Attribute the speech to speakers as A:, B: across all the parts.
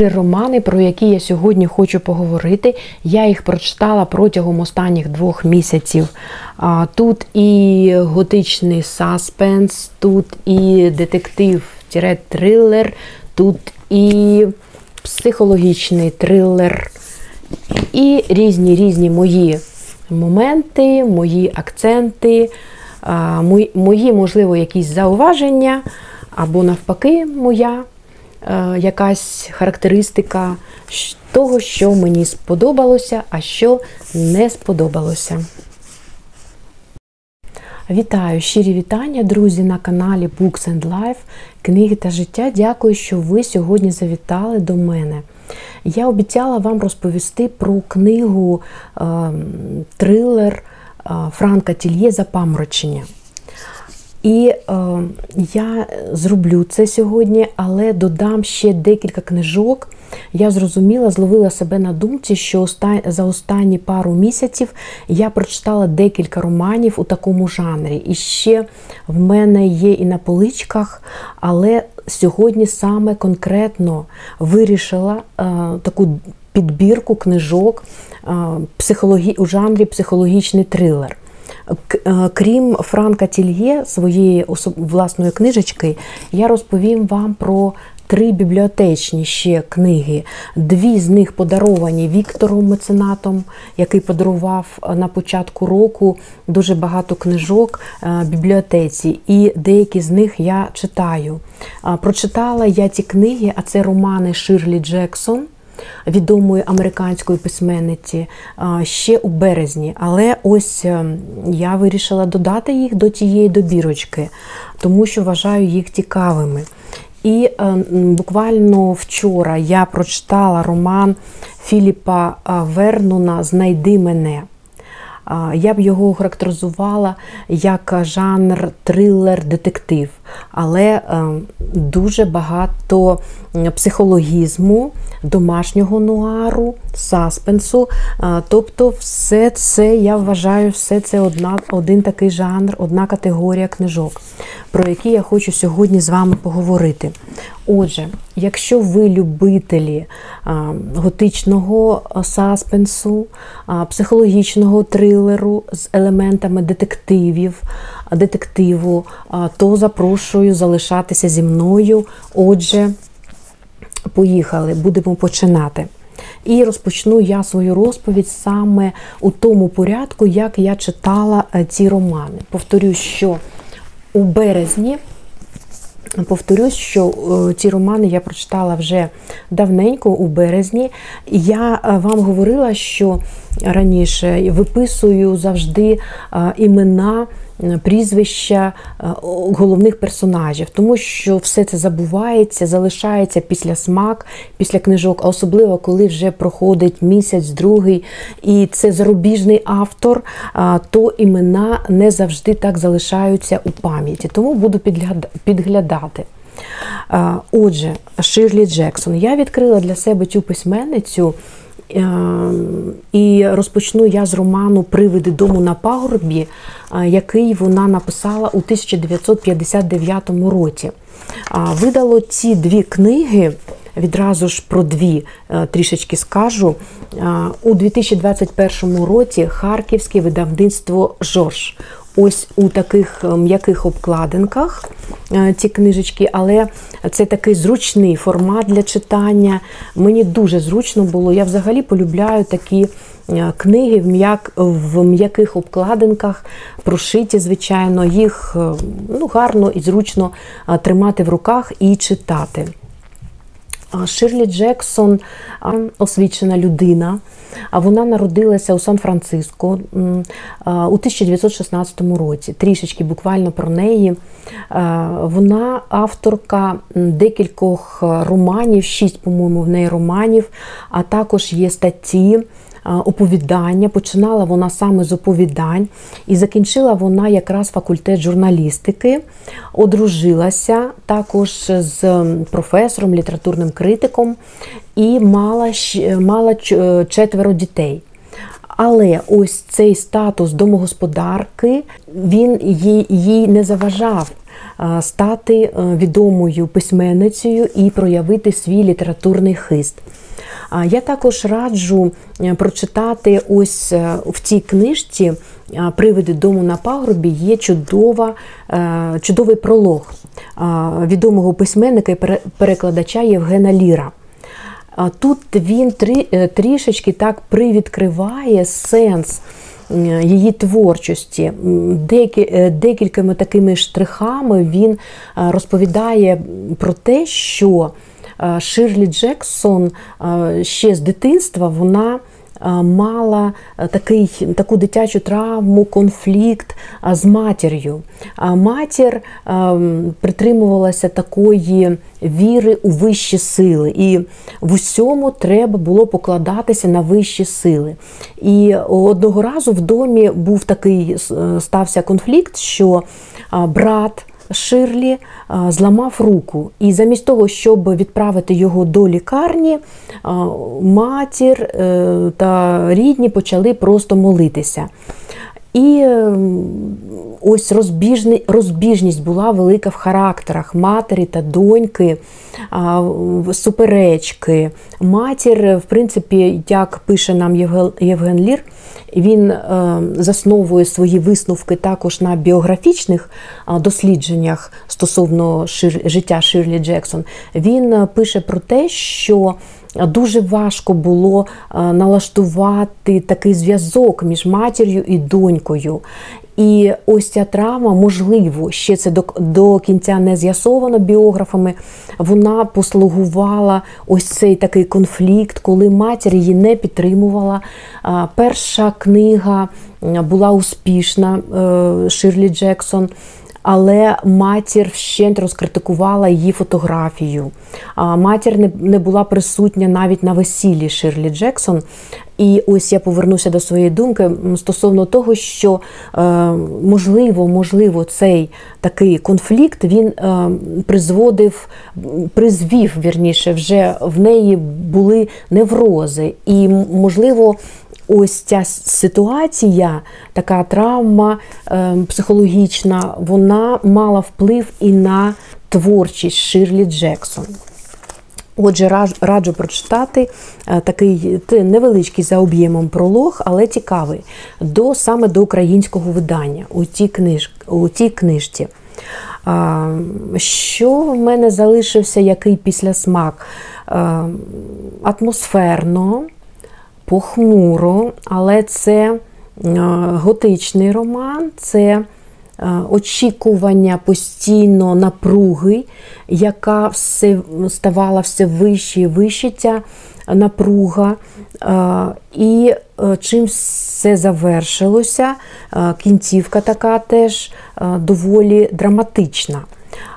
A: Романи, про які я сьогодні хочу поговорити, я їх прочитала протягом останніх двох місяців. Тут і готичний саспенс, тут і детектив-трилер, тут і психологічний трилер, і різні різні мої моменти, мої акценти, мої, можливо, якісь зауваження, або навпаки, моя. Е, якась характеристика того, що мені сподобалося, а що не сподобалося. Вітаю, щирі вітання, друзі, на каналі Books and Life, книги та життя. Дякую, що ви сьогодні завітали до мене. Я обіцяла вам розповісти про книгу е, трилер е, Франка Тільє Запаморочення. І е, я зроблю це сьогодні, але додам ще декілька книжок. Я зрозуміла, зловила себе на думці, що за останні пару місяців я прочитала декілька романів у такому жанрі. І ще в мене є і на поличках, але сьогодні саме конкретно вирішила е, таку підбірку книжок е, психологі... у жанрі психологічний трилер. Е, Крім Франка Тільє, своєї власної книжечки, я розповім вам про три бібліотечні ще книги. Дві з них подаровані Віктором Меценатом, який подарував е, на початку року дуже багато книжок е, бібліотеці, і деякі з них я читаю. Прочитала я ті книги, а це романи Ширлі Джексон відомої американської письменниці ще у березні. Але ось е, я вирішила додати їх до тієї добірочки, тому що вважаю їх цікавими. І е, буквально вчора я прочитала роман Філіпа Вернуна Знайди мене. Я б його охарактеризувала як жанр трилер-детектив, але е, дуже багато психологізму, домашнього нуару, саспенсу. Е, Тобто, все це я вважаю, все це одна, один такий жанр, одна категорія книжок, про які я хочу сьогодні з вами поговорити. Отже, якщо ви любителі готичного саспенсу, психологічного трилеру з елементами детективів, детективу, то запрошую залишатися зі мною. Отже, поїхали, будемо починати. І розпочну я свою розповідь саме у тому порядку, як я читала е, ці романи. Повторюсь, що у березні Повторюсь, що е, ці романи я прочитала вже давненько у березні. Я е, вам говорила, що раніше виписую завжди е, імена, прізвища е, головних персонажів, тому що все це забувається, залишається після смак, після книжок, а особливо коли вже проходить місяць, другий, і це зарубіжний автор, то імена не завжди так залишаються у пам'яті. Тому буду підглядати. Отже, Ширлі Джексон. Я відкрила для себе цю письменницю. Е, І розпочну я з роману Привиди дому на пагорбі, е, який вона написала у 1959 році. Видало ці дві книги. Відразу ж про дві е, трішечки скажу. Е, У 2021 році Харківське видавництво Жорж. Ось у таких е, м'яких обкладинках е, ці книжечки, але це такий зручний формат для читання. Мені дуже зручно було. Я взагалі полюбляю такі е, книги в м'як в м'яких обкладинках, прошиті, звичайно, їх ну, гарно і зручно тримати в руках і читати. Ширлі Джексон освічена людина. А Вона народилася у Сан-Франциско у 1916 році. Трішечки буквально про неї. Вона авторка декількох романів, шість, по-моєму, в неї романів, а також є статті. Оповідання починала вона саме з оповідань, і закінчила вона якраз факультет журналістики, одружилася також з професором, літературним критиком і мала, мала ч- четверо дітей. Але ось цей статус домогосподарки він їй, їй не заважав стати відомою письменницею і проявити свій літературний хист. Я також раджу е, прочитати ось е, в цій книжці Привиди дому на пагорбі є чудова, е, чудовий пролог відомого письменника і перекладача Євгена Ліра. Тут він трішечки так привідкриває сенс її творчості. Декількома такими штрихами він розповідає про те, що Е, Ширлі Джексон е, ще з дитинства вона е, мала такий, таку дитячу травму, конфлікт з матір'ю. Матір притримувалася такої віри у вищі сили, і в усьому треба було покладатися на вищі сили. І одного разу в домі був такий стався конфлікт, що брат. Ширлі зламав руку, і замість того, щоб відправити його до лікарні, матір е, та рідні почали просто молитися. І ем, ось розбіжність була велика в характерах матері та доньки, суперечки. Матір, в принципі, як пише нам Євген Лір, він ем, засновує свої висновки також на біографічних дослідженнях стосовно життя Ширлі Джексон. Він е, пише про те, що дуже важко було е, налаштувати такий зв'язок між матір'ю і донькою. І ось ця травма, можливо, ще це до до кінця не з'ясовано біографами. Вона послугувала ось цей такий конфлікт, коли матір її не підтримувала. Перша книга була успішна е, Ширлі Джексон але матір вщент розкритикувала її фотографію. Матір не була присутня навіть на весіллі Ширлі Джексон. І ось я повернуся до своєї думки стосовно того, що е, можливо, можливо, цей такий конфлікт він е, призводив, призвів вірніше, вже в неї були неврози, і можливо, ось ця ситуація, така травма е, психологічна, вона мала вплив і на творчість Ширлі Джексон. Отже, раджу прочитати е, такий невеличкий за об'ємом пролог, але цікавий, до, саме до українського видання у цій, книж, у цій книжці. Що в мене залишився який післясмак? Е, атмосферно, похмуро, але це е, готичний роман, це е, очікування постійно напруги, яка все ставала все вище і вище ця напруга. Е, і чим все завершилося, кінцівка така теж доволі драматична.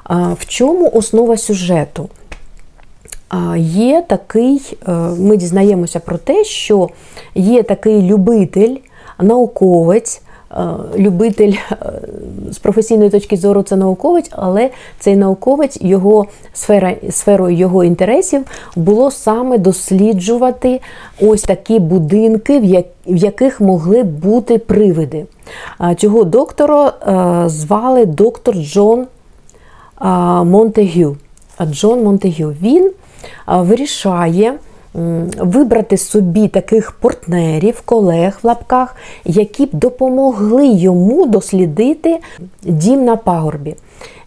A: В чому основа сюжету? Є такий, е, ми дізнаємося про те, що є такий любитель, науковець. Е, любитель е, з професійної точки зору це науковець, але цей науковець, його сфера, сферою його інтересів було саме досліджувати ось такі будинки, в яких могли бути привиди. Цього доктора звали доктор Джон Монтегю. Джон Монтегю. Він вирішає вибрати собі таких партнерів, колег в лапках, які б допомогли йому дослідити дім на пагорбі.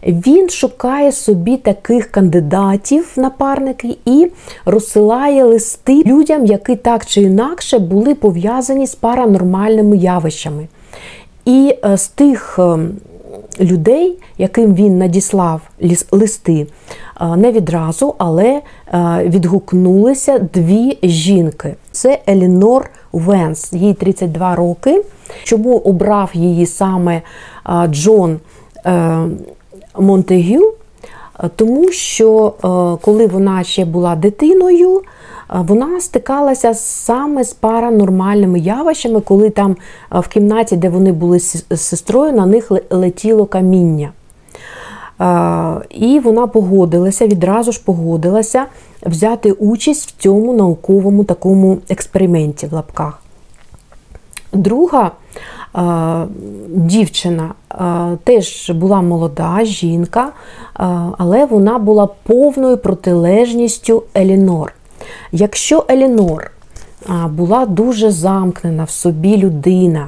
A: Він шукає собі таких кандидатів, напарники, і розсилає листи людям, які так чи інакше були пов'язані з паранормальними явищами. І е, з тих ем, людей, яким він надіслав листи, не відразу, але відгукнулися дві жінки. Це Елінор Венс, їй 32 роки. Чому обрав її саме Джон е, Монтегю? Тому що е, коли вона ще була дитиною, вона стикалася саме з паранормальними явищами, коли там в кімнаті, де вони були з сестрою, на них летіло каміння. І вона погодилася, відразу ж погодилася взяти участь в цьому науковому такому експерименті в лапках. Друга дівчина теж була молода жінка, але вона була повною протилежністю Елінор. Якщо Елінор була дуже замкнена в собі людина,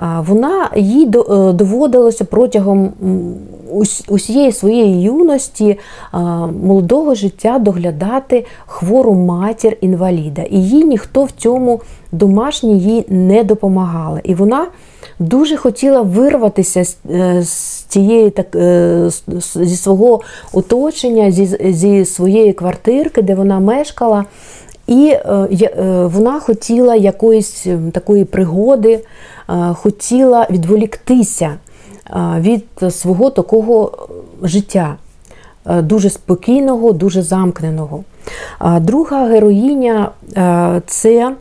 A: вона їй е, доводилося протягом усієї своєї юності молодого життя доглядати хвору матір інваліда. І їй ніхто в цьому домашній їй не допомагали. І вона дуже хотіла вирватися з е, цієї так е, зі свого оточення, зі, зі своєї квартирки, де вона мешкала. І вона хотіла якоїсь такої пригоди, хотіла відволіктися від свого такого життя, дуже спокійного, дуже замкненого. Друга героїня це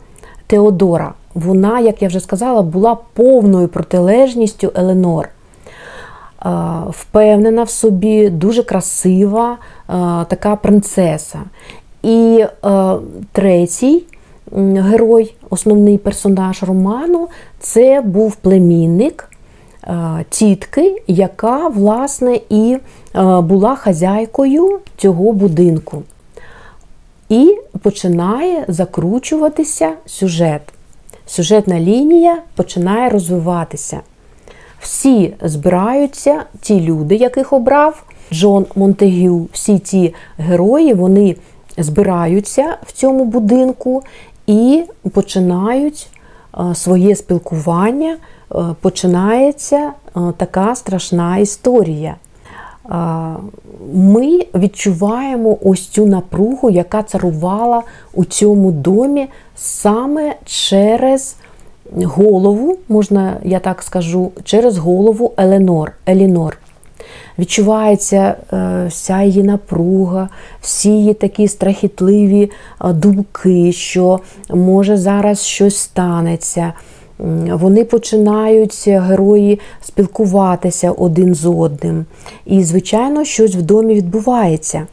A: Теодора. Вона, як я вже сказала, була повною протилежністю Еленор. Впевнена в собі, дуже красива, така принцеса. І третій герой, основний персонаж роману, це був племінник тітки, яка, власне, і була хазяйкою цього будинку. І починає закручуватися сюжет. Сюжетна лінія починає розвиватися. Всі збираються, ті люди, яких обрав Джон Монтегю, всі ті герої, вони збираються в цьому будинку і починають своє спілкування, починається така страшна історія. Ми відчуваємо ось цю напругу, яка царувала у цьому домі саме через голову, можна я так скажу, через голову Еленор, Елінор. Відчувається е, вся її напруга, всі її такі страхітливі е, думки, що може зараз щось станеться. Вони починають герої спілкуватися один з одним. І, звичайно, щось в домі відбувається.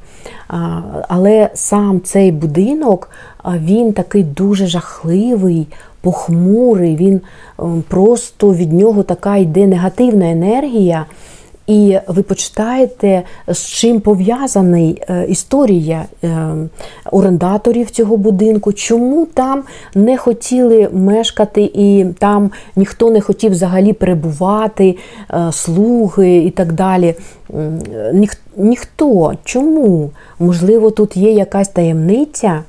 A: Але сам цей будинок він такий дуже жахливий, похмурий, він просто від нього така йде негативна енергія. І ви почитаєте, з чим пов'язаний е, історія е, орендаторів цього будинку, чому там не хотіли мешкати, і там ніхто не хотів взагалі перебувати, е, слуги і так далі. Ніхто. Чому? Можливо, тут є якась таємниця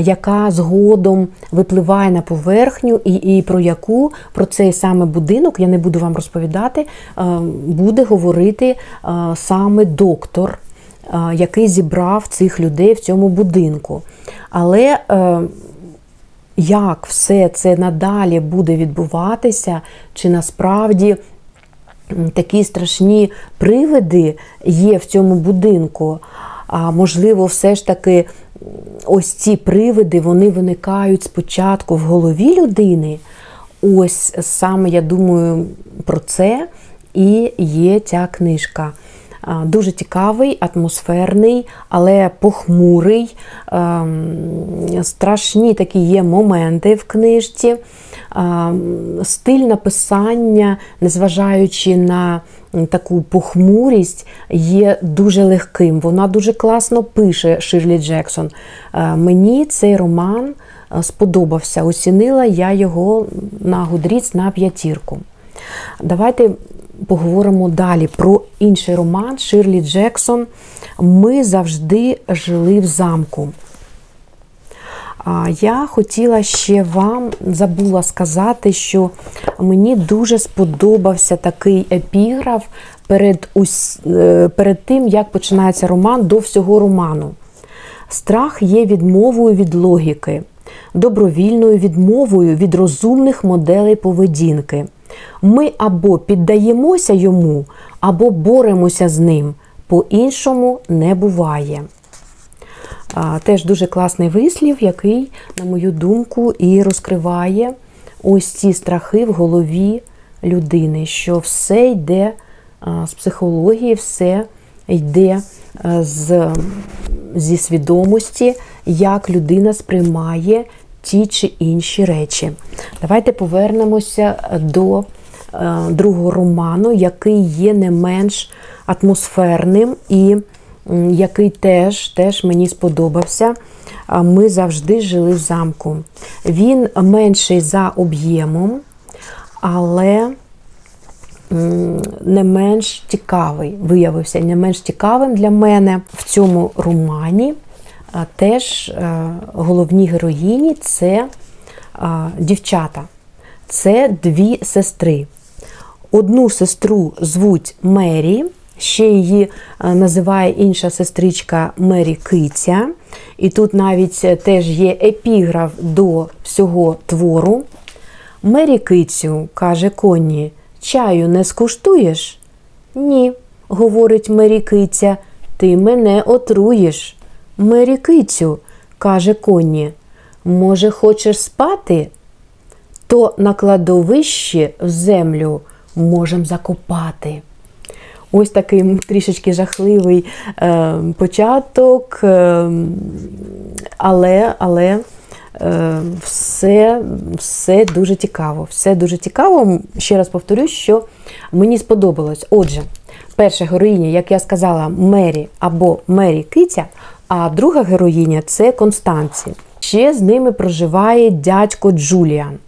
A: яка згодом випливає на поверхню, і і про яку про цей саме будинок, я не буду вам розповідати, буде говорити саме доктор, який зібрав цих людей в цьому будинку. Але е, як все це надалі буде відбуватися, чи насправді такі страшні привиди є в цьому будинку? А можливо, все ж таки ось ці привиди вони виникають спочатку в голові людини. Ось саме я думаю про це і є ця книжка. Дуже цікавий, атмосферний, але похмурий, ем, страшні такі є моменти в книжці, стиль написання, незважаючи на таку похмурість, є дуже легким. Вона дуже класно пише Ширлі Джексон. Е, мені цей роман е, сподобався. Оцінила я його на Гудріц на п'ятірку. Давайте поговоримо далі про інший роман Ширлі Джексон. Ми завжди жили в замку. Я хотіла ще вам забула сказати, що мені дуже сподобався такий епіграф перед, ус... Е, перед тим, як починається роман до всього роману. Страх є відмовою від логіки, добровільною відмовою від розумних моделей поведінки. Ми або піддаємося йому, або боремося з ним. По-іншому не буває. Теж дуже класний вислів, який, на мою думку, і розкриває ось ці страхи в голові людини, що все йде з психології, все йде з, зі свідомості, як людина сприймає ті чи інші речі. Давайте повернемося до е, другого роману, який є не менш атмосферним і який теж, теж мені сподобався. Ми завжди жили в замку. Він менший за об'ємом, але не менш цікавий, виявився не менш цікавим для мене в цьому романі. Теж е, головні героїні це дівчата, це дві сестри. Одну сестру звуть Мері, ще її е, називає інша сестричка Мері Киця. І тут навіть е, теж є епіграф до всього твору. Мері Кицю, каже Конні, чаю не скуштуєш? Ні, говорить Мері Киця, ти мене отруєш. Мері Кицю, каже Конні, може, хочеш спати? То на кладовищі в землю можем закопати. Ось такий трішечки жахливий е, початок, е, але але е, все все дуже цікаво. Все дуже цікаво. Ще раз повторюсь, що мені сподобалось. Отже, перша героїня, як я сказала, Мері або Мері Киця, а друга героїня це Констанці. Ще з ними проживає дядько Джуліан.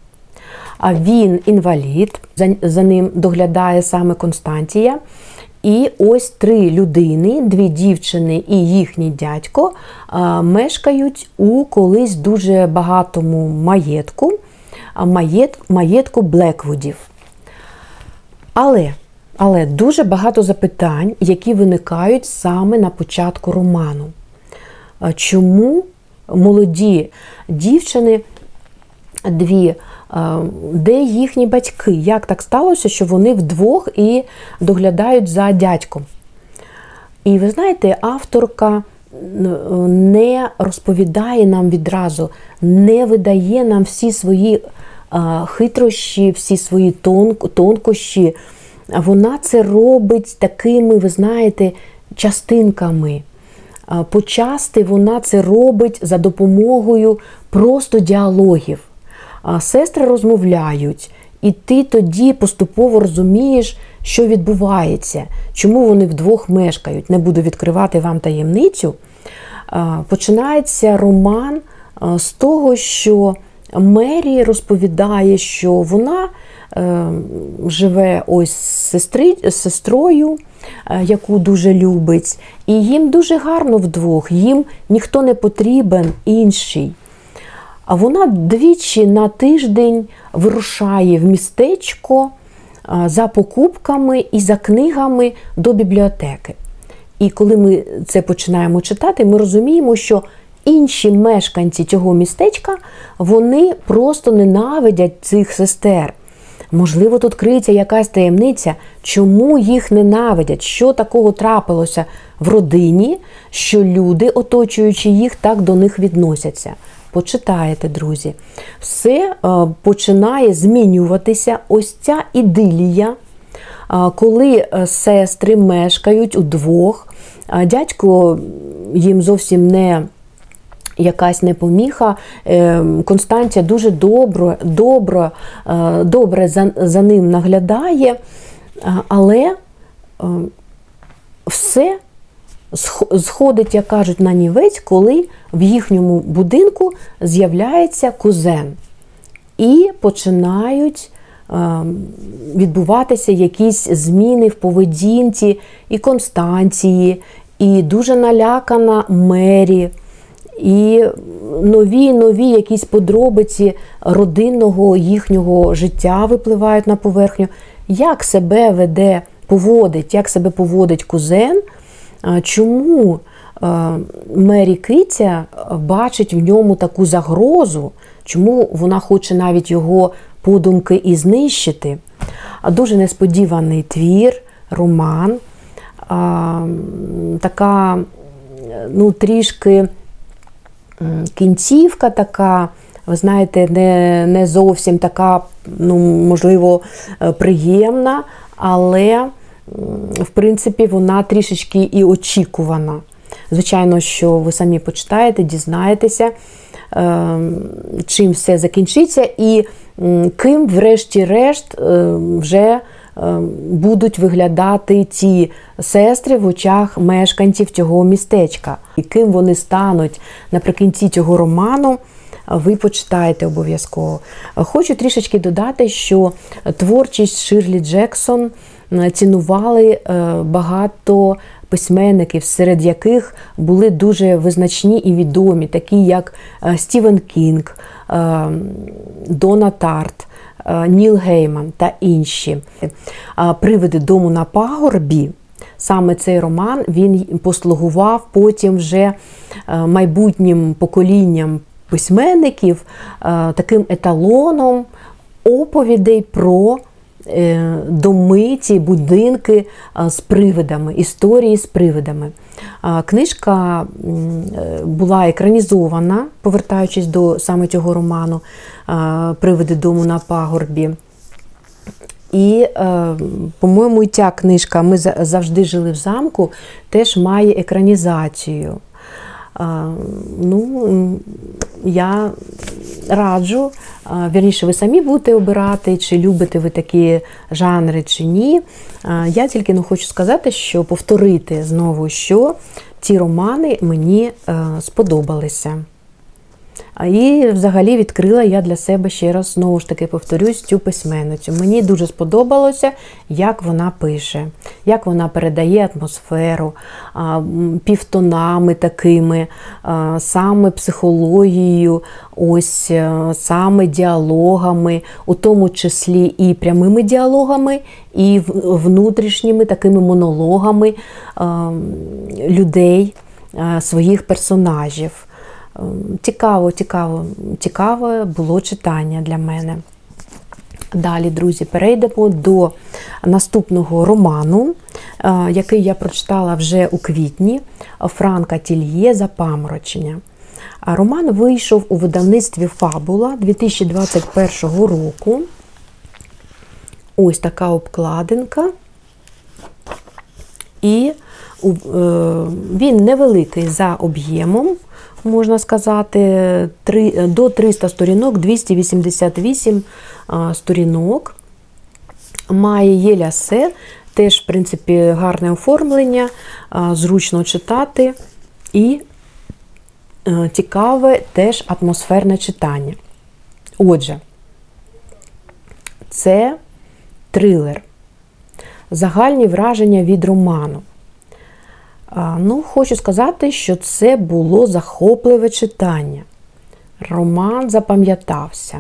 A: А він інвалід, за, за ним доглядає саме Константія. І ось три людини, дві дівчини і їхній дядько, мешкають у колись дуже багатому маєтку, маєт, маєтку Блеквудів. Але але дуже багато запитань, які виникають саме на початку роману. Чому молоді дівчини, дві де їхні батьки? Як так сталося, що вони вдвох і доглядають за дядьком? І ви знаєте, авторка не розповідає нам відразу, не видає нам всі свої хитрощі, всі свої тонкощі. Вона це робить такими, ви знаєте, частинками. Почасти вона це робить за допомогою просто діалогів сестри розмовляють, і ти тоді поступово розумієш, що відбувається, чому вони вдвох мешкають. Не буду відкривати вам таємницю. Починається роман з того, що Мері розповідає, що вона е, живе ось з сестрою, е, яку дуже любить, і їм дуже гарно вдвох, їм ніхто не потрібен інший. Вона двічі на тиждень вирушає в містечко за покупками і за книгами до бібліотеки. І коли ми це починаємо читати, ми розуміємо, що інші мешканці цього містечка вони просто ненавидять цих сестер. Можливо, тут криється якась таємниця, чому їх ненавидять, що такого трапилося в родині, що люди, оточуючи їх, так до них відносяться почитаєте, друзі. Все е, починає змінюватися. Ось ця ідилія, е, коли е, сестри мешкають удвох, дядько їм зовсім не. Якась непоміха. Констанція дуже добре добре, добре за, за ним наглядає, але все сходить, як кажуть, на нівець, коли в їхньому будинку з'являється кузен. І починають ем, відбуватися якісь зміни в поведінці і Констанції, і дуже налякана Мері, і нові нові якісь подробиці родинного їхнього життя випливають на поверхню. Як себе веде, поводить, як себе поводить кузен, чому Мері Китя бачить в ньому таку загрозу, чому вона хоче навіть його подумки і знищити. Дуже несподіваний твір, роман, така ну, трішки кінцівка така, ви знаєте, не не зовсім така, ну, можливо, е, приємна, але, в принципі, вона трішечки і очікувана. Звичайно, що ви самі почитаєте, дізнаєтеся. чим все закінчиться, і ким, врешті-решт, вже будуть виглядати ті сестри в очах мешканців цього містечка, і ким вони стануть наприкінці цього роману ви почитаєте обов'язково. Хочу трішечки додати, що творчість Ширлі Джексон цінували е, багато письменників, серед яких були дуже визначні і відомі, такі як е, Стівен Кінг, е, Дона Тарт. Ніл Гейман та інші привиди дому на пагорбі. Саме цей роман він послугував потім вже майбутнім поколінням письменників е, таким еталоном оповідей про е, доми, ці будинки е, з привидами, історії з привидами. Книжка була екранізована, повертаючись до саме цього роману Привиди дому на пагорбі. І, по-моєму, і ця книжка Ми завжди жили в замку, теж має екранізацію. Ну, я раджу, вірніше, ви самі будете обирати, чи любите ви такі жанри, чи ні. Я тільки ну, хочу сказати, що повторити знову, що ці романи мені е, сподобалися. І взагалі відкрила я для себе ще раз, знову ж таки, повторюсь, цю письменницю. Мені дуже сподобалося, як вона пише, як вона передає атмосферу півтонами такими, саме психологією, ось е, саме діалогами, у тому числі і прямими діалогами, і внутрішніми такими монологами людей, своїх персонажів. Цікаво, цікаво, цікаве було читання для мене. Далі, друзі, перейдемо до наступного роману, е, який я прочитала вже у квітні Франка Тільє Запаморочення. Роман вийшов у видавництві Фабула 2021 року. Ось така обкладинка. І він невеликий за об'ємом можна сказати, до 300 сторінок, 288 сторінок. Має єлясе, теж, в принципі, гарне оформлення, зручно читати і е, цікаве теж атмосферне читання. Отже, це трилер. Загальні враження від роману. Ну, Хочу сказати, що це було захопливе читання. Роман запам'ятався.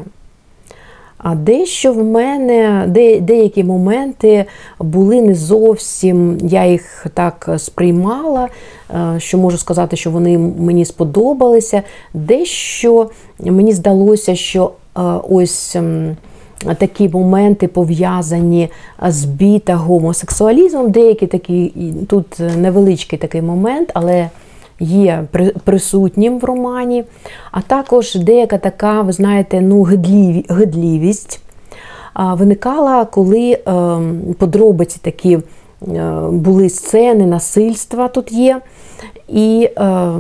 A: А дещо в мене, де, деякі моменти були не зовсім, я їх так сприймала, е, що можу сказати, що вони мені сподобалися. Дещо мені здалося, що е, ось такі моменти пов'язані з бі та гомосексуалізмом. Деякі такі, тут невеличкий такий момент, але є присутнім в романі. А також деяка така, ви знаєте, ну, гидлівість виникала, коли ем, подробиці такі. Е, були сцени насильства тут є, і е,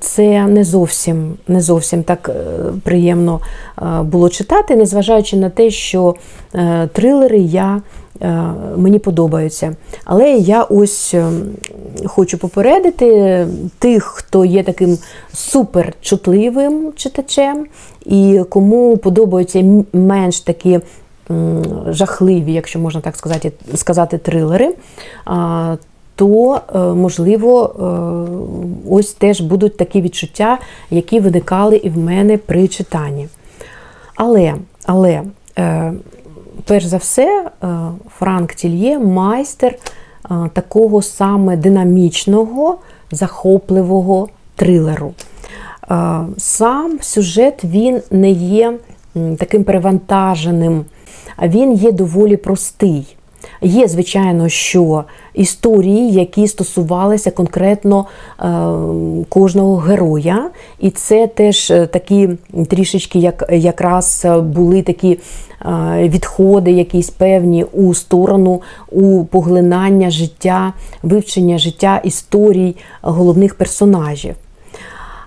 A: це не зовсім не зовсім так е, приємно е, було читати, незважаючи на те, що трилери я, мені подобаються. Але я ось хочу попередити тих, хто є таким суперчутливим читачем, і кому подобаються менш такі. Жахливі, якщо можна так сказати, сказати трилери, то, е, можливо, е, ось теж будуть такі відчуття, які виникали і в мене при читанні. Але, але, е, перш за все, Франк Тільє майстер такого саме динамічного, захопливого трилеру. Сам сюжет він не є таким перевантаженим, він є доволі простий. Є, звичайно, що історії, які стосувалися конкретно е, кожного героя, і це теж е, такі трішечки, як якраз були такі е, відходи, якісь певні у сторону у поглинання життя, вивчення життя історій головних персонажів.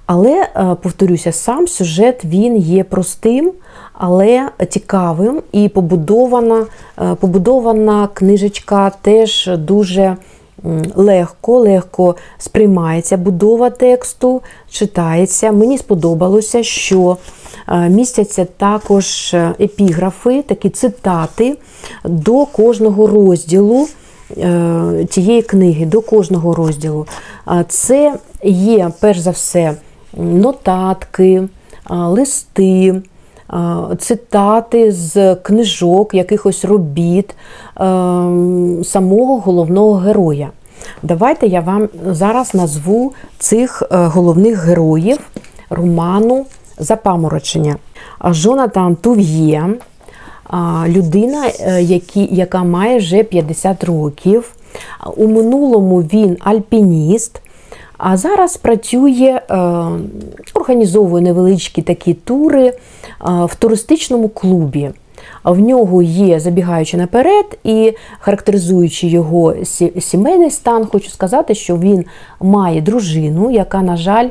A: Але, е, повторюся, сам сюжет він є простим, але цікавим і побудована, е, побудована книжечка теж дуже легко, легко сприймається будова тексту, читається. Мені сподобалося, що е, містяться також епіграфи, такі цитати до кожного розділу. Тієї книги до кожного розділу. Це є, перш за все, нотатки, листи, цитати з книжок, якихось робіт самого головного героя. Давайте я вам зараз назву цих е, головних героїв роману Запаморочення. Жонатан Тув'є, людина, е, яка має вже 50 років. У минулому він альпініст. А зараз працює, е, організовує невеличкі такі тури е, в туристичному клубі. В нього є, забігаючи наперед і характеризуючи його сімейний стан, хочу сказати, що він має дружину, яка, на жаль,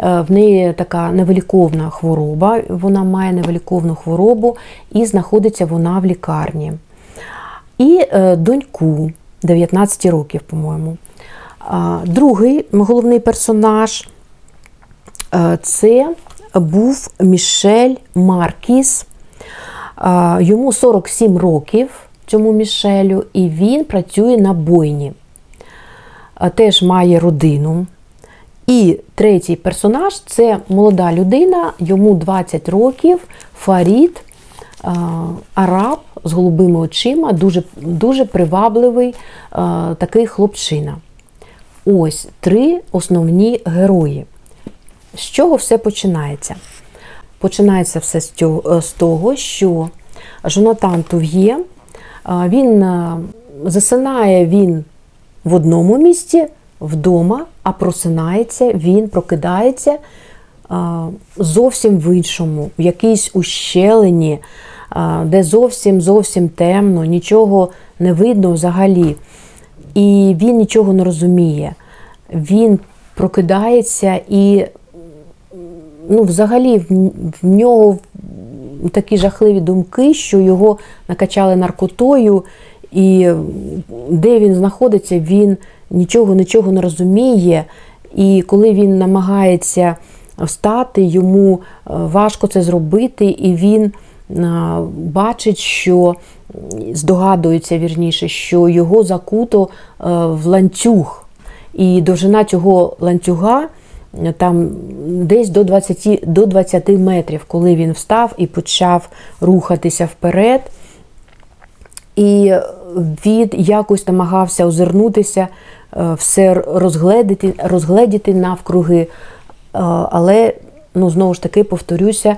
A: е, в неї така невеликовна хвороба, вона має невеликовну хворобу і знаходиться вона в лікарні. І доньку 19 років, по-моєму. Другий головний персонаж е, це був Мішель Маркіс. Йому 47 років цьому Мішелю, і він працює на бойні. Теж має родину. І третій персонаж це молода людина, йому 20 років, Фарід, араб з голубими очима, дуже дуже привабливий такий хлопчина. Ось три основні герої. З чого все починається? Починається все з того, що Жонатан Тув'є, він засинає він в одному місці вдома, а просинається, він прокидається зовсім в іншому, в якійсь ущелині, де зовсім зовсім темно, нічого не видно взагалі і він нічого не розуміє. Він прокидається і, ну, взагалі, в, нього такі жахливі думки, що його накачали наркотою, і де він знаходиться, він нічого нічого не розуміє. І коли він намагається встати, йому е, важко це зробити, і він бачить, що здогадується вірніше, що його закуто е, в ланцюг. І довжина цього ланцюга е, там десь до 20 до 20 метрів, коли він встав і почав рухатися вперед. І він якось намагався озирнутися, е, все розгледіти, розгледіти навкруги. Але, ну, знову ж таки, повторюся,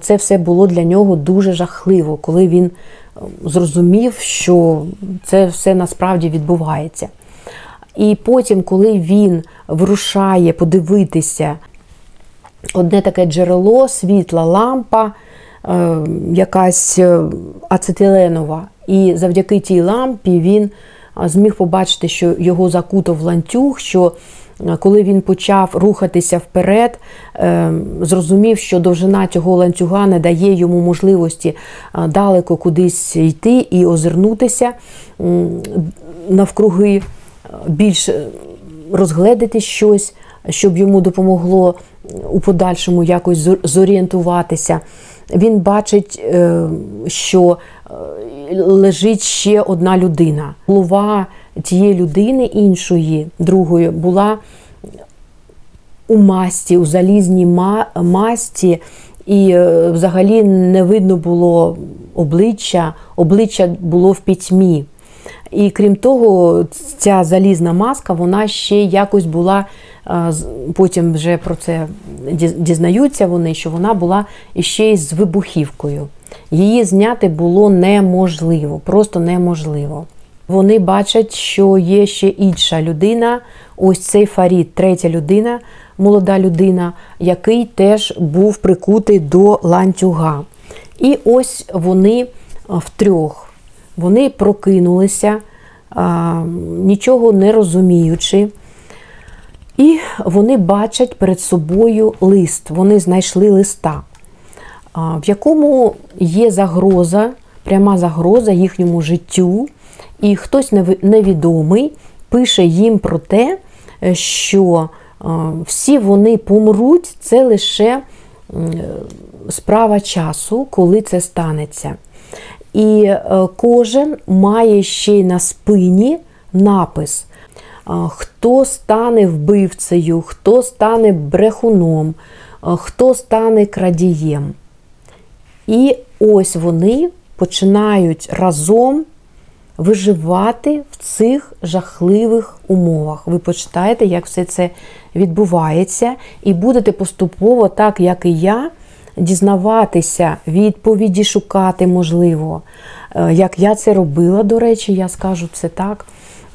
A: це все було для нього дуже жахливо, коли він зрозумів, що це все насправді відбувається. І потім, коли він вирушає подивитися одне таке джерело, світла лампа, е, якась е, ацетиленова, і завдяки тій лампі він зміг побачити, що його закуто в ланцюг. що коли він почав рухатися вперед, е, зрозумів, що довжина цього ланцюга не дає йому можливості е, далеко кудись йти і озирнутися навкруги, е, більш розгледити щось, щоб йому допомогло у подальшому якось зорієнтуватися. Він бачить, що лежить ще одна людина. Голова тієї людини іншої, другої, була у масті, у залізній масті, і е, взагалі не видно було обличчя, обличчя було в пітьмі. І крім того, ця залізна маска, вона ще якось була, е, потім вже про це дізнаються вони, що вона була ще й з вибухівкою. Її зняти було неможливо, просто неможливо. Вони бачать, що є ще інша людина, ось цей Фарід, третя людина, молода людина, який теж був прикутий до ланцюга. І ось вони втрьох. Вони прокинулися, нічого не розуміючи. І вони бачать перед собою лист, вони знайшли листа, в якому є загроза, пряма загроза їхньому життю, і хтось невідомий пише їм про те, що всі вони помруть, це лише справа часу, коли це станеться. І е, кожен має ще й на спині напис, хто стане вбивцею, хто стане брехуном, хто стане крадієм. І ось вони починають разом виживати в цих жахливих умовах. Ви почитаєте, як все це відбувається, і будете поступово, так як і я, дізнаватися, відповіді шукати можливо. Е, як я це робила, до речі, я скажу це так.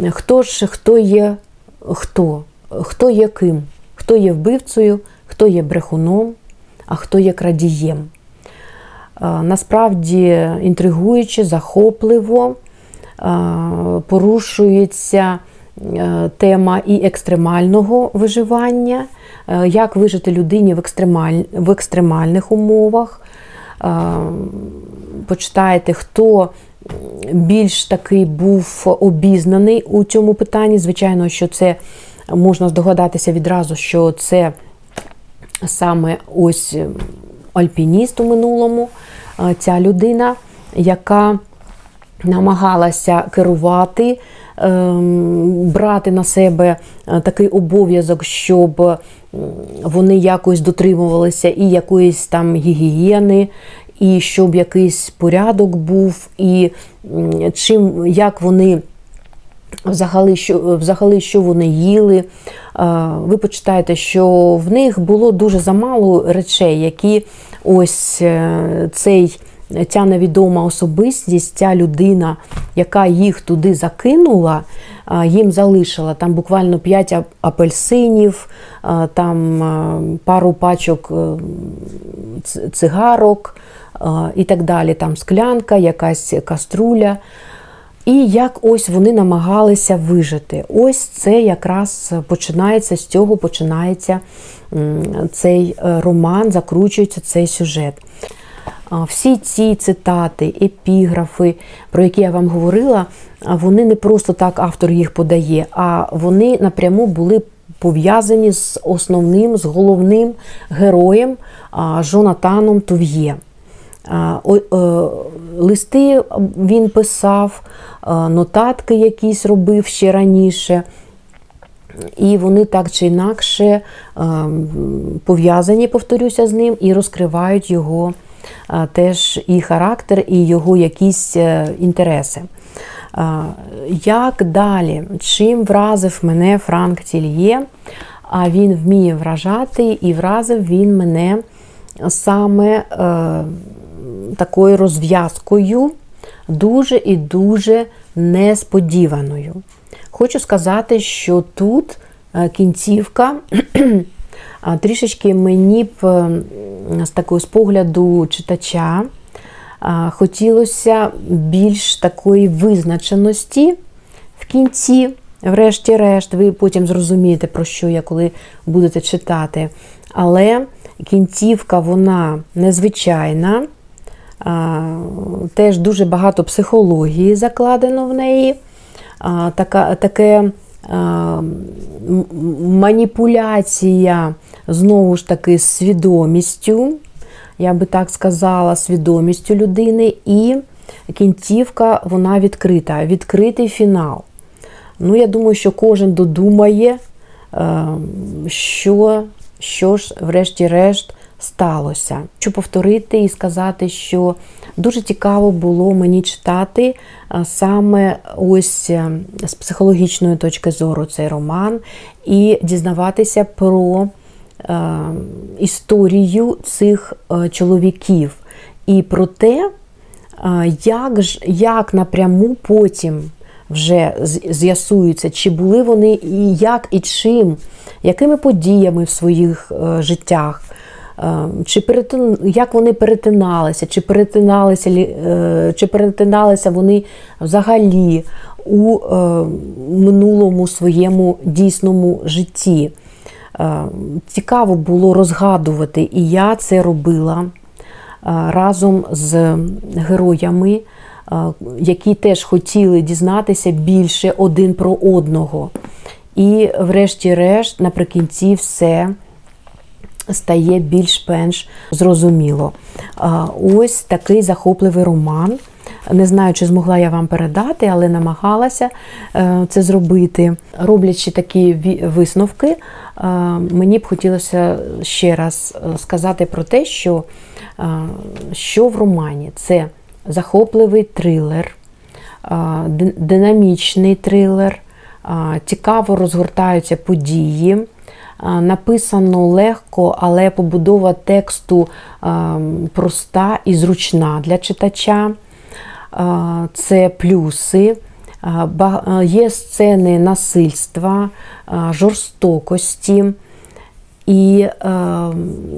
A: Хто ж хто є хто? Хто є ким? Хто є вбивцею, хто є брехуном, а хто є крадієм? Е, насправді інтригуюче, захопливо порушується тема і екстремального виживання. Е, як вижити людині в, екстремаль... в екстремальних умовах. Е, почитаєте, хто більш такий був обізнаний у цьому питанні. Звичайно, що це можна здогадатися відразу, що це саме ось альпініст у минулому, е, ця людина, яка намагалася керувати Ем, брати на себе е, такий обов'язок, щоб вони якось дотримувалися і якоїсь там гігієни, і щоб якийсь порядок був, і чим як вони. Взагалі, що взагалі, що вони їли. Е, ви почитаєте, що в них було дуже замало речей, які ось е, цей ця невідома особистість, ця людина, яка їх туди закинула, їм залишила там буквально 5 апельсинів, там пару пачок е, цигарок і так далі. Там склянка, якась каструля. І як ось вони намагалися вижити. Ось це якраз починається з цього починається цей е, роман, закручується цей сюжет. Всі ці цитати, епіграфи, про які я вам говорила, вони не просто так автор їх подає, а вони напряму були пов'язані з основним, з головним героєм Жонатаном Тув'є. Е, листи він писав, нотатки якісь робив ще раніше. І вони так чи інакше пов'язані, повторюся, з ним і розкривають його теж і характер, і його якісь е, інтереси. Як далі? Чим вразив мене Франк Тільє? А він вміє вражати, і вразив він мене саме е, такою розв'язкою, дуже і дуже несподіваною. Хочу сказати, що тут е, кінцівка трішечки мені б з такого з погляду читача хотілося більш такої визначеності в кінці, врешті-решт, ви потім зрозумієте, про що я коли будете читати. Але кінцівка, вона незвичайна, теж дуже багато психології закладено в неї. Така, Таке маніпуляція знову ж таки свідомістю, я би так сказала, свідомістю людини, і кінцівка вона відкрита, відкритий фінал. Ну, я думаю, що кожен додумає, е, що, що ж, врешті-решт, сталося. Хочу повторити і сказати, що дуже цікаво було мені читати саме ось е, з психологічної точки зору цей роман і дізнаватися про е, історію цих е, чоловіків і про те, як ж, як напряму потім вже з'ясується, чи були вони і як і чим, якими подіями в своїх життях чи перетин, як вони перетиналися, чи перетиналися е, чи перетиналися вони взагалі у е, минулому своєму дійсному житті. Цікаво було розгадувати, і я це робила разом з героями, які теж хотіли дізнатися більше один про одного. І, врешті-решт, наприкінці все стає більш-менш зрозуміло. Ось такий захопливий роман. Не знаю, чи змогла я вам передати, але намагалася е, це зробити. Роблячи такі висновки, е, мені б хотілося ще раз е, сказати про те, що, що в романі це захопливий трилер, динамічний трилер, цікаво розгортаються події. Написано легко, але побудова тексту проста і зручна для читача. Це плюси, є сцени насильства, жорстокості, і,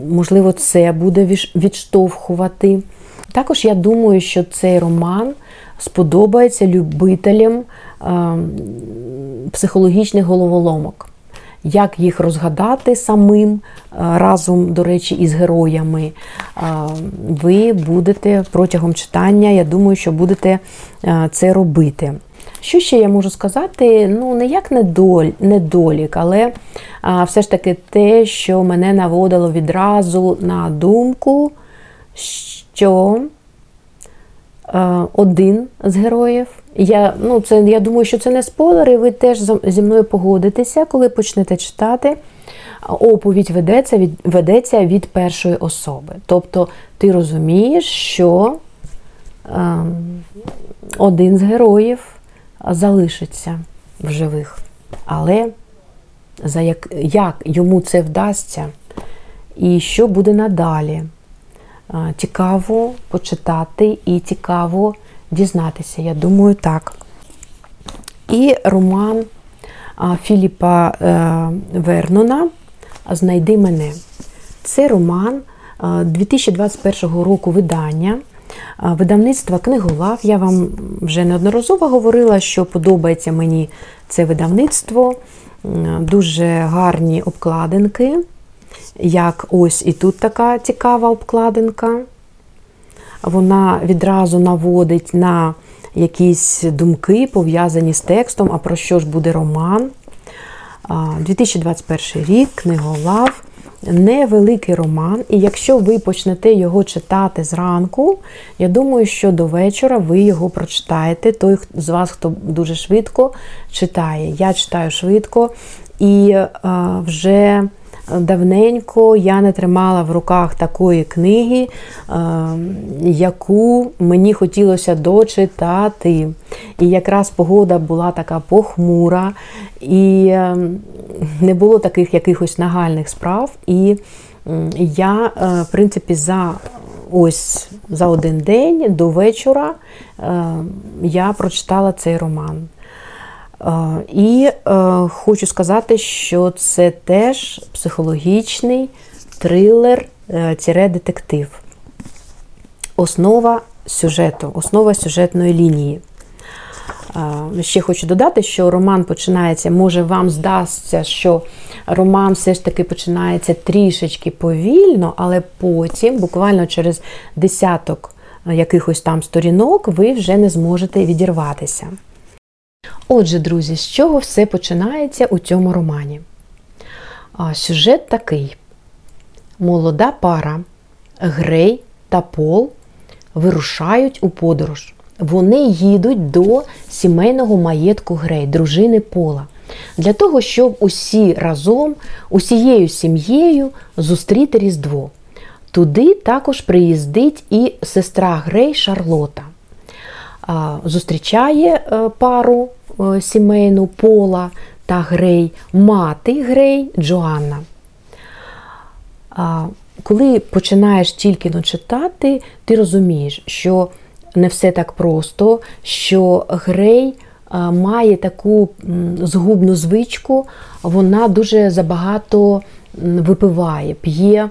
A: можливо, це буде відштовхувати. Також я думаю, що цей роман сподобається любителям психологічних головоломок як їх розгадати самим е, разом, до речі, із героями. Е, ви будете протягом читання, я думаю, що будете е, це робити. Що ще я можу сказати? Ну, не як недолік, але все ж таки те, що мене наводило відразу на думку, що один з героїв я ну, це, я думаю, що це не спойлер, і ви теж зі мною погодитеся, коли почнете читати. Оповідь ведеться від, ведеться від першої особи. Тобто ти розумієш, що е, один з героїв залишиться в живих. Але за як, як йому це вдасться, і що буде надалі? Цікаво почитати і цікаво дізнатися, я думаю, так. І роман Філіпа е, Вернона Знайди мене. Це роман 2021 року видання. Видавництва книголав. Я вам вже неодноразово говорила, що подобається мені це видавництво. Дуже гарні обкладинки. Як ось і тут така цікава обкладинка вона відразу наводить на якісь думки, пов'язані з текстом, а про що ж буде роман. 2021 рік, книголав, невеликий роман, і якщо ви почнете його читати зранку, я думаю, що до вечора ви його прочитаєте. Той з вас, хто дуже швидко читає. Я читаю швидко і вже давненько я не тримала в руках такої книги, е, яку мені хотілося дочитати. І якраз погода була така похмура, і е, не було таких якихось нагальних справ. І я, е, в принципі, за ось за один день до вечора я прочитала цей роман. І е, хочу сказати, що це теж психологічний трилер е, детектив. Основа сюжету, основа сюжетної лінії. Ще хочу додати, що роман починається, може, вам здасться, що роман все ж таки починається трішечки повільно, але потім, буквально через десяток якихось там сторінок, ви вже не зможете відірватися. Отже, друзі, з чого все починається у цьому романі? Сюжет такий: молода пара Грей та Пол вирушають у подорож. Вони їдуть до сімейного маєтку Грей, дружини Пола, для того, щоб усі разом, усією сім'єю зустріти Різдво. Туди також приїздить і сестра Грей Шарлота. Зустрічає е, пару Е, сімейну Пола та Грей, мати Грей Джоанна. Коли починаєш тільки читати, ти розумієш, що не все так просто, що Грей має таку згубну звичку, вона дуже забагато випиває, п'є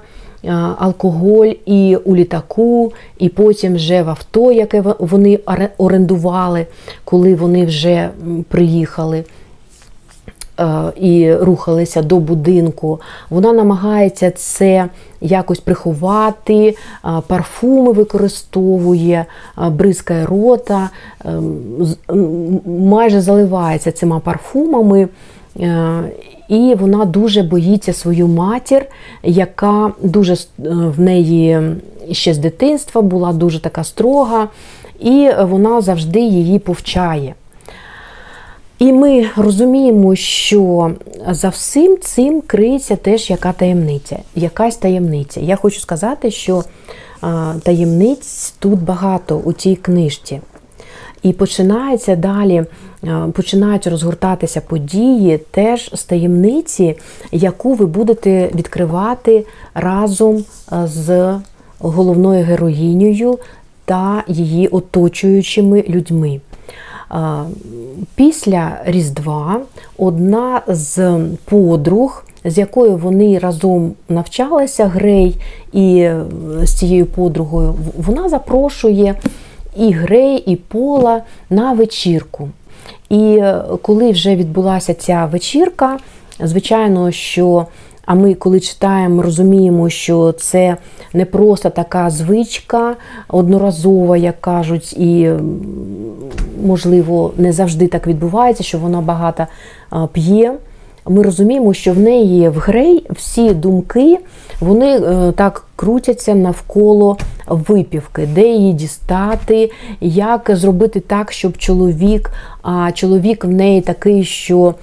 A: алкоголь і у літаку, і потім вже в авто, яке вони орендували, коли вони вже приїхали. і рухалися до будинку. Вона намагається це якось приховати, парфуми використовує, бризкає рота, ем, майже заливається цими парфумами. І вона дуже боїться свою матір, яка дуже в неї ще з дитинства була дуже така строга, і вона завжди її повчає. І ми розуміємо, що за всім цим криється теж яка таємниця, якась таємниця. Я хочу сказати, що таємниць тут багато у цій книжці. І починається далі, починають розгортатися події теж з таємниці, яку ви будете відкривати разом з головною героїнею та її оточуючими людьми. Після Різдва одна з подруг, з якою вони разом навчалися, Грей і е, з цією подругою, вона запрошує і Грей, і Пола на вечірку. І е, коли вже відбулася ця вечірка, звичайно, що а ми, коли читаємо, розуміємо, що це не просто така звичка одноразова, як кажуть, і, можливо, не завжди так відбувається, що вона багато п'є. Ми розуміємо, що в неї в грей всі думки вони е, так крутяться навколо випівки, де її дістати, як зробити так, щоб чоловік, а чоловік в неї такий, що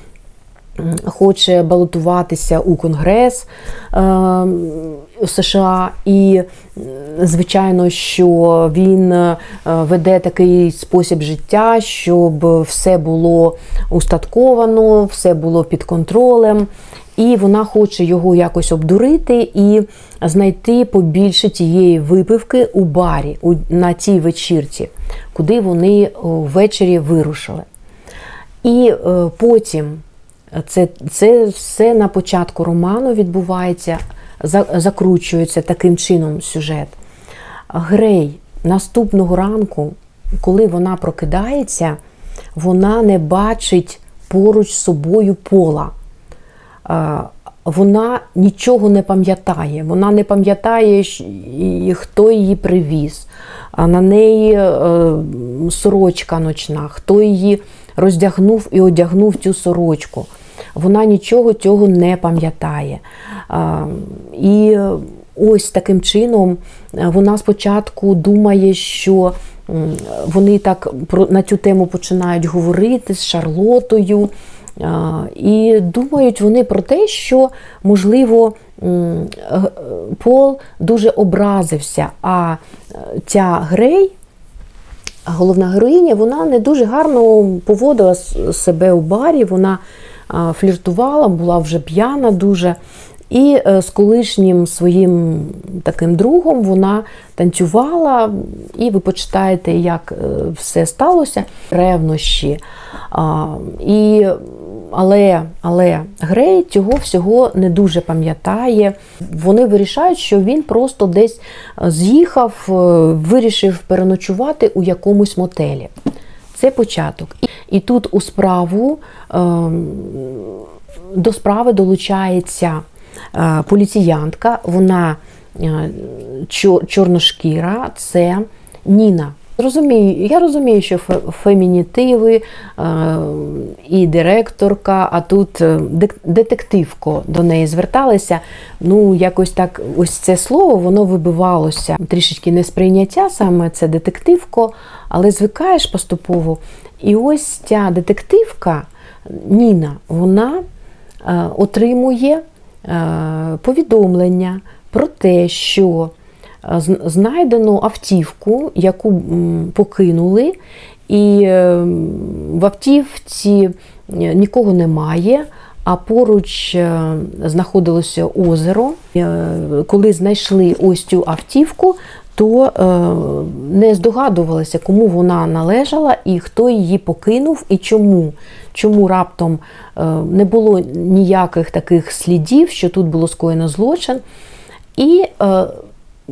A: хоче балотуватися у Конгрес е, США, і, звичайно, що він е, веде такий спосіб життя, щоб все було устатковано, все було під контролем. І вона хоче його якось обдурити і знайти побільше тієї випивки у барі на тій вечірці, куди вони ввечері вирушили. І е, потім це це все на початку роману відбувається, закручується таким чином сюжет. Грей наступного ранку, коли вона прокидається, вона не бачить поруч з собою пола. Вона нічого не пам'ятає. Вона не пам'ятає, хто її привіз, на неї е, сорочка ночна, хто її роздягнув і одягнув цю сорочку вона нічого цього не пам'ятає. І ось таким чином е, вона спочатку думає, що вони так на цю тему починають говорити з Шарлотою. І думають вони про те, що, можливо, Пол дуже образився, а е, ця Грей, головна героїня, вона не дуже гарно поводила себе у барі. вона фліртувала, була вже п'яна дуже. І е, з колишнім своїм таким другом вона танцювала, і ви почитаєте, як е, все сталося, ревнощі. І, Але але Грей цього всього не дуже пам'ятає. Вони вирішають, що він просто десь з'їхав, е, вирішив переночувати у якомусь мотелі. Це початок. І тут у справу ем, до справи долучається е, поліціянтка, вона е, чорношкіра, це Ніна. Розумію, я розумію, що фемінітиви е, і директорка, а тут детективко до неї зверталися. Ну, якось так, ось це слово воно вибивалося. Трішечки несприйняття, саме це детективко, але звикаєш поступово. І ось ця детективка Ніна, вона е, отримує е, повідомлення про те, що е, знайдено автівку, яку покинули, і в автівці нікого немає. А поруч знаходилося озеро. Коли знайшли ось цю автівку, то е, не здогадувалися, кому вона належала і хто її покинув і чому. Чому раптом е, не було ніяких таких слідів, що тут було скоєно злочин, і е,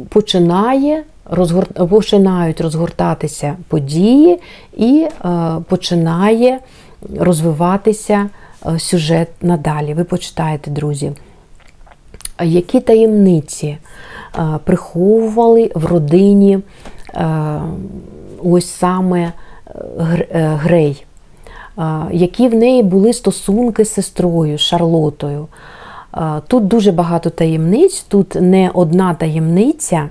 A: починає розгорт... починають розгортатися події, і починає розвиватися е, сюжет надалі. Ви почитаєте, друзі. Які таємниці приховували в родині ось саме Грей, які в неї були стосунки з сестрою Шарлотою. Тут дуже багато таємниць, тут не одна таємниця,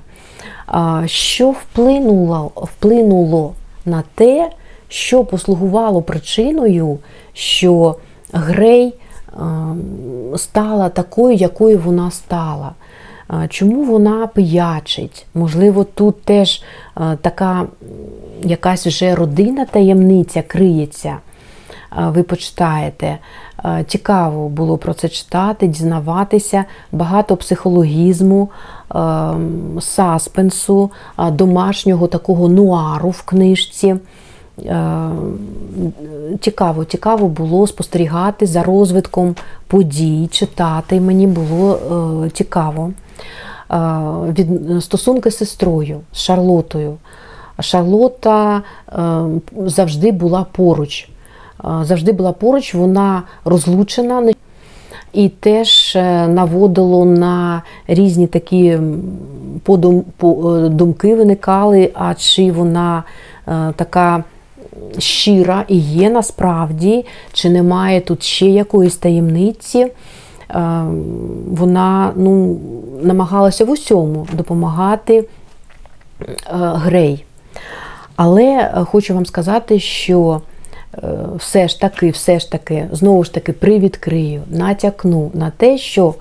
A: що вплинуло, вплинуло на те, що послугувало причиною, що Грей стала такою, якою вона стала. Чому вона пиячить? Можливо, тут теж така якась вже родинна таємниця криється. Ви почитаєте. Цікаво було про це читати, дізнаватися, багато психологізму, саспенсу, домашнього такого нуару в книжці. Цікаво, цікаво було спостерігати за розвитком подій, читати. Мені було цікаво. Від стосунки з сестрою, з Шарлотою. Шарлота завжди була поруч завжди була поруч, вона розлучена і теж е, наводило на різні такі е, думки виникали, а чи вона е, така щира і є насправді, чи немає тут ще якоїсь таємниці. Вона ну, намагалася в усьому допомагати Грей. Але хочу вам сказати, що все ж таки, все ж таки, знову ж таки, привідкрию, натякну на те, що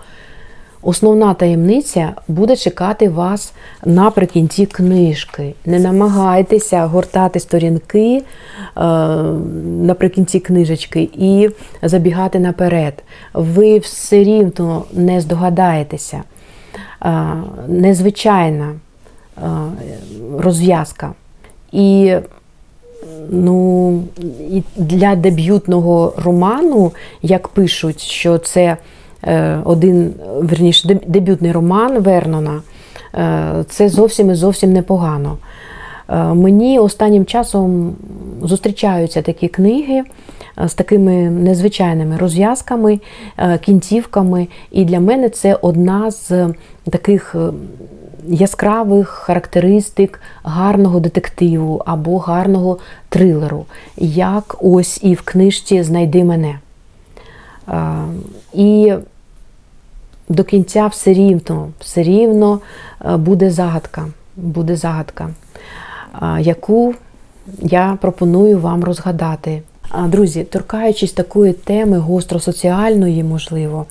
A: основна таємниця буде чекати вас наприкінці книжки. Не намагайтеся гортати сторінки е, наприкінці книжечки і забігати наперед. Ви все рівно не здогадаєтеся. Е, незвичайна розв'язка. І ну, для дебютного роману, як пишуть, що це е, один верніше, дебютний роман Вернона, е, це зовсім і зовсім непогано. Е, мені останнім часом зустрічаються такі книги з такими незвичайними розв'язками, кінцівками, і для мене це одна з таких яскравих характеристик гарного детективу або гарного трилеру, як ось і в книжці Знайди мене. І до кінця все рівно, все рівно буде загадка, буде загадка, яку я пропоную вам розгадати. Друзі, торкаючись такої теми гостросоціальної, можливо,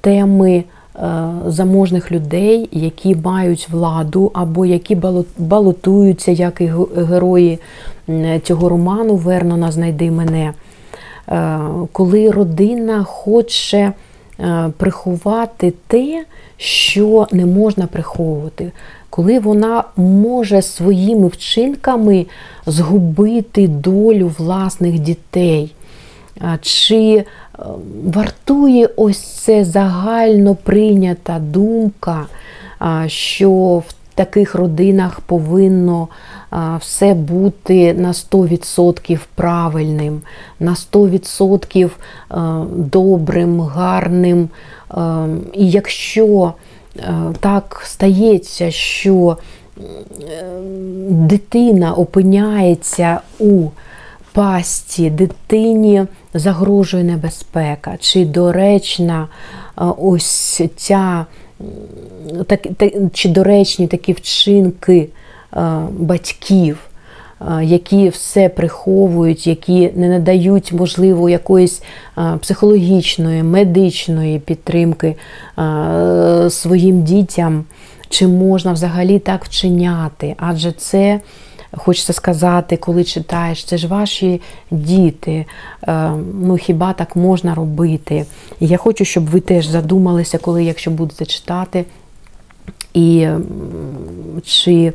A: теми Е, заможних людей, які мають владу, або які балотуються, як і герої цього роману Вернона Знайди мене. Е, коли родина хоче е, приховати те, що не можна приховувати, коли вона може своїми вчинками згубити долю власних дітей. Чи вартує ось це загально прийнята думка, що в таких родинах повинно все бути на 100% правильним, на 100% добрим, гарним. І якщо так стається, що дитина опиняється у пасті дитині загрожує небезпека, чи доречна ось ця, так, чи доречні такі вчинки батьків. Які все приховують, які не надають, можливо, якоїсь психологічної, медичної підтримки своїм дітям, чи можна взагалі так вчиняти? Адже це Хочеться сказати, коли читаєш, це ж ваші діти. Е, ну хіба так можна робити? І я хочу, щоб ви теж задумалися, коли, якщо будете читати, і чи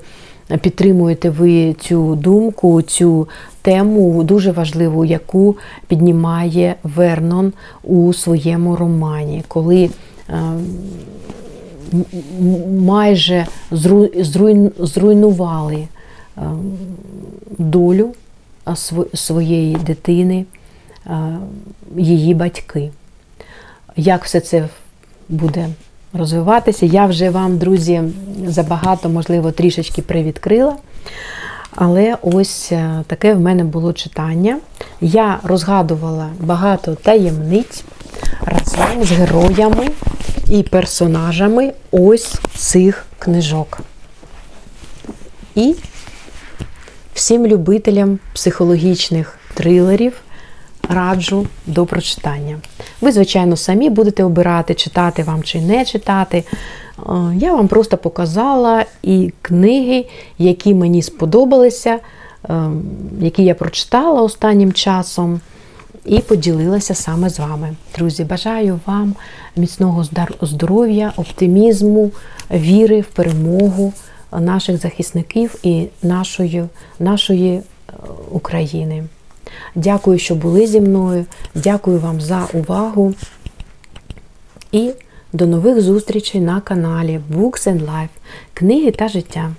A: підтримуєте ви цю думку, цю тему дуже важливу, яку піднімає Вернон у своєму романі, коли е, майже зруйнували. Ем, долю своєї дитини, її батьки. Як все це буде розвиватися, я вже вам, друзі, забагато, можливо, трішечки привідкрила. Але ось е, таке в мене було читання. Я розгадувала багато таємниць разом з героями і персонажами ось цих книжок. І всім любителям психологічних трилерів раджу до прочитання. Ви, звичайно, самі будете обирати, читати вам чи не читати. Е, Я вам просто показала і книги, які мені сподобалися, е, які я прочитала останнім часом, і поділилася саме з вами. Друзі, бажаю вам міцного здоров'я, оптимізму, віри в перемогу наших захисників і нашої, нашої е, України. Дякую, що були зі мною. Дякую вам за увагу. І до нових зустрічей на каналі Books and Life Книги та життя.